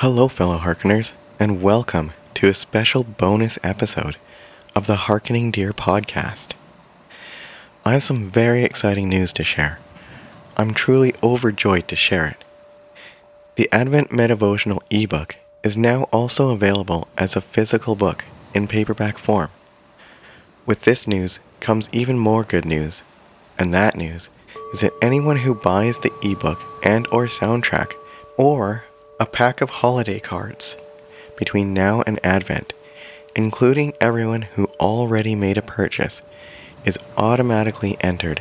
Hello, fellow Harkeners, and welcome to a special bonus episode of the Harkening Deer podcast. I have some very exciting news to share. I'm truly overjoyed to share it. The Advent Medivotional ebook is now also available as a physical book in paperback form. With this news comes even more good news, and that news is that anyone who buys the ebook and or soundtrack or a pack of holiday cards between now and Advent, including everyone who already made a purchase, is automatically entered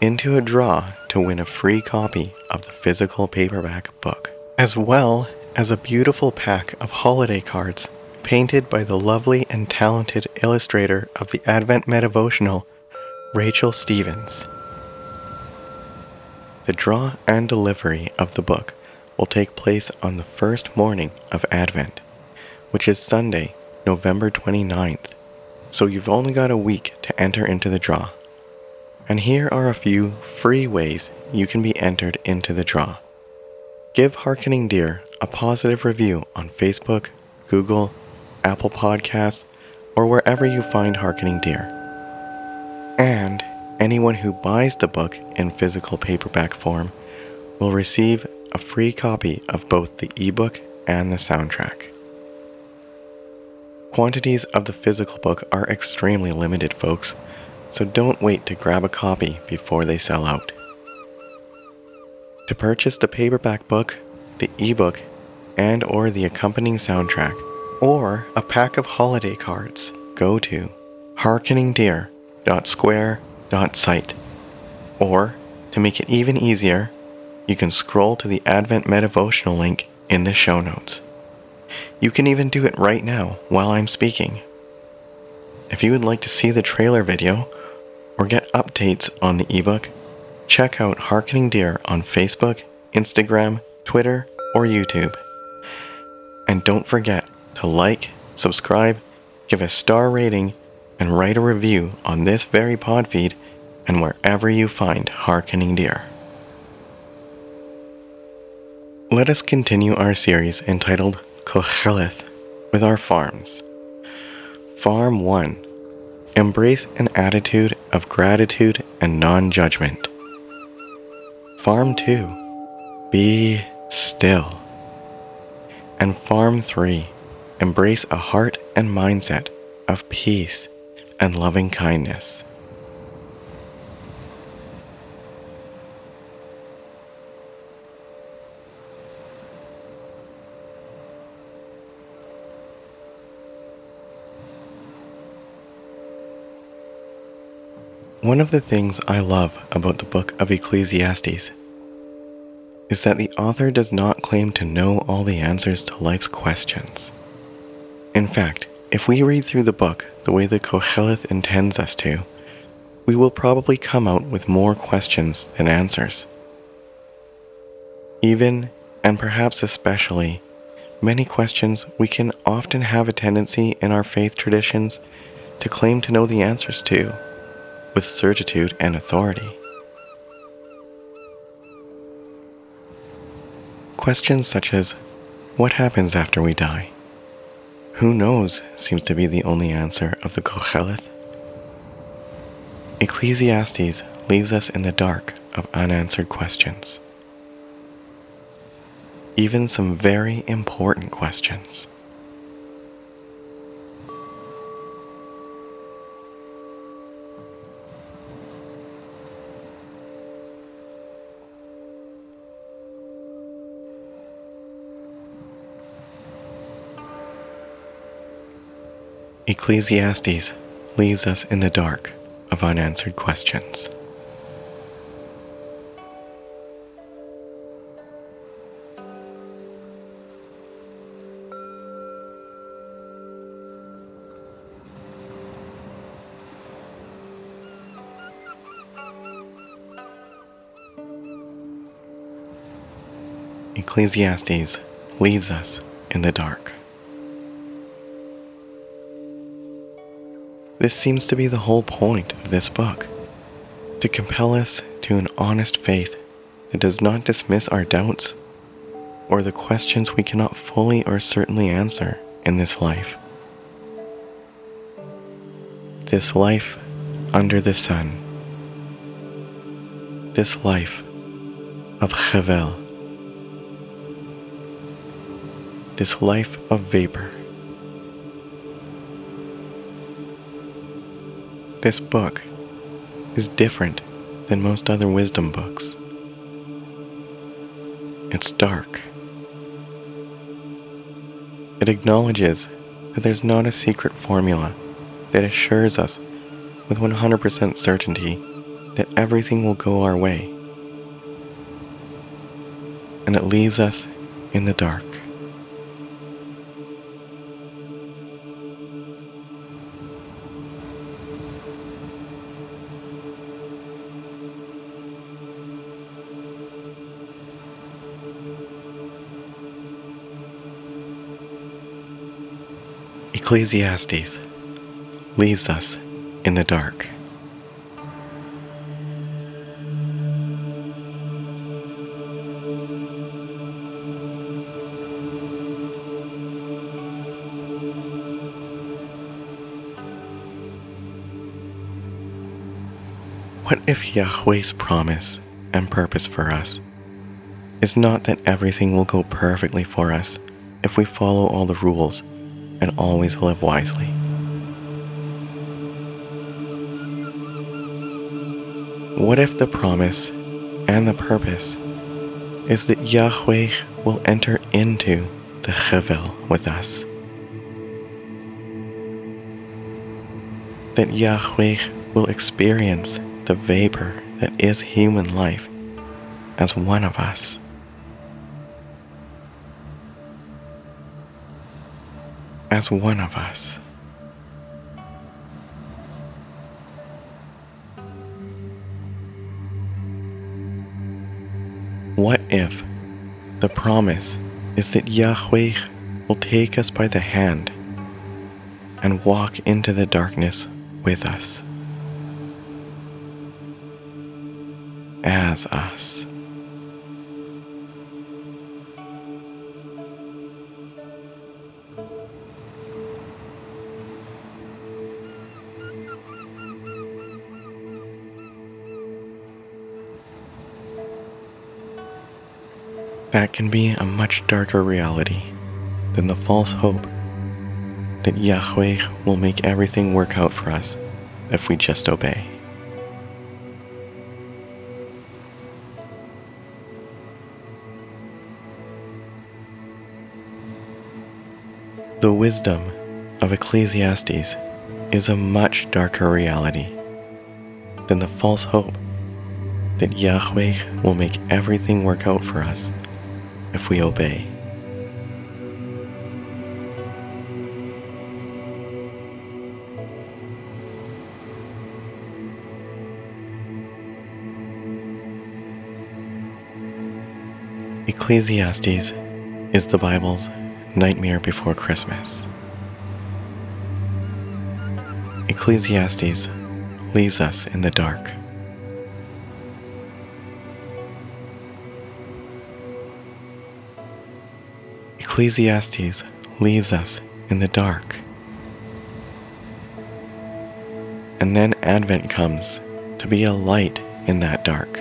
into a draw to win a free copy of the physical paperback book, as well as a beautiful pack of holiday cards painted by the lovely and talented illustrator of the Advent Medivotional, Rachel Stevens. The draw and delivery of the book will take place on the first morning of Advent, which is Sunday, November 29th, so you've only got a week to enter into the draw. And here are a few free ways you can be entered into the draw. Give Harkening Deer a positive review on Facebook, Google, Apple Podcasts, or wherever you find Harkening Deer. And anyone who buys the book in physical paperback form will receive a free copy of both the ebook and the soundtrack. Quantities of the physical book are extremely limited, folks, so don't wait to grab a copy before they sell out. To purchase the paperback book, the ebook, and or the accompanying soundtrack, or a pack of holiday cards, go to harkeningdeer.square.site. Or, to make it even easier, you can scroll to the Advent Medivotional link in the show notes. You can even do it right now while I'm speaking. If you would like to see the trailer video or get updates on the ebook, check out Harkening Deer on Facebook, Instagram, Twitter, or YouTube. And don't forget to like, subscribe, give a star rating, and write a review on this very pod feed and wherever you find Harkening Deer. Let us continue our series entitled Qoheleth with our farms. Farm 1 Embrace an attitude of gratitude and non judgment. Farm 2 Be still. And Farm 3 Embrace a heart and mindset of peace and loving kindness. One of the things I love about the book of Ecclesiastes is that the author does not claim to know all the answers to life's questions. In fact, if we read through the book the way the Qoheleth intends us to, we will probably come out with more questions than answers. Even, and perhaps especially, many questions we can often have a tendency in our faith traditions to claim to know the answers to with certitude and authority. Questions such as, What happens after we die? Who knows seems to be the only answer of the Qoheleth. Ecclesiastes leaves us in the dark of unanswered questions. Even some very important questions. Ecclesiastes leaves us in the dark of unanswered questions. Ecclesiastes leaves us in the dark. This seems to be the whole point of this book to compel us to an honest faith that does not dismiss our doubts or the questions we cannot fully or certainly answer in this life. This life under the sun. This life of Chevel. This life of vapor. This book is different than most other wisdom books. It's dark. It acknowledges that there's not a secret formula that assures us with 100% certainty that everything will go our way. And it leaves us in the dark. Ecclesiastes leaves us in the dark. What if Yahweh's promise and purpose for us is not that everything will go perfectly for us if we follow all the rules and always live wisely. What if the promise and the purpose is that Yahweh will enter into the Chevel with us? That Yahweh will experience the vapor that is human life as one of us. As one of us. What if the promise is that Yahweh will take us by the hand and walk into the darkness with us? As us. That can be a much darker reality than the false hope that Yahweh will make everything work out for us if we just obey. The wisdom of Ecclesiastes is a much darker reality than the false hope that Yahweh will make everything work out for us if we obey. Ecclesiastes is the Bible's nightmare before Christmas. Ecclesiastes leaves us in the dark. Ecclesiastes leaves us in the dark. And then Advent comes to be a light in that dark.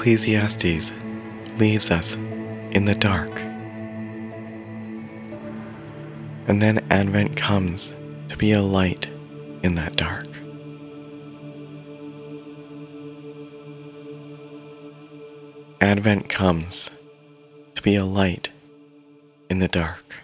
Ecclesiastes leaves us in the dark. And then Advent comes to be a light in that dark. Advent comes to be a light in the dark.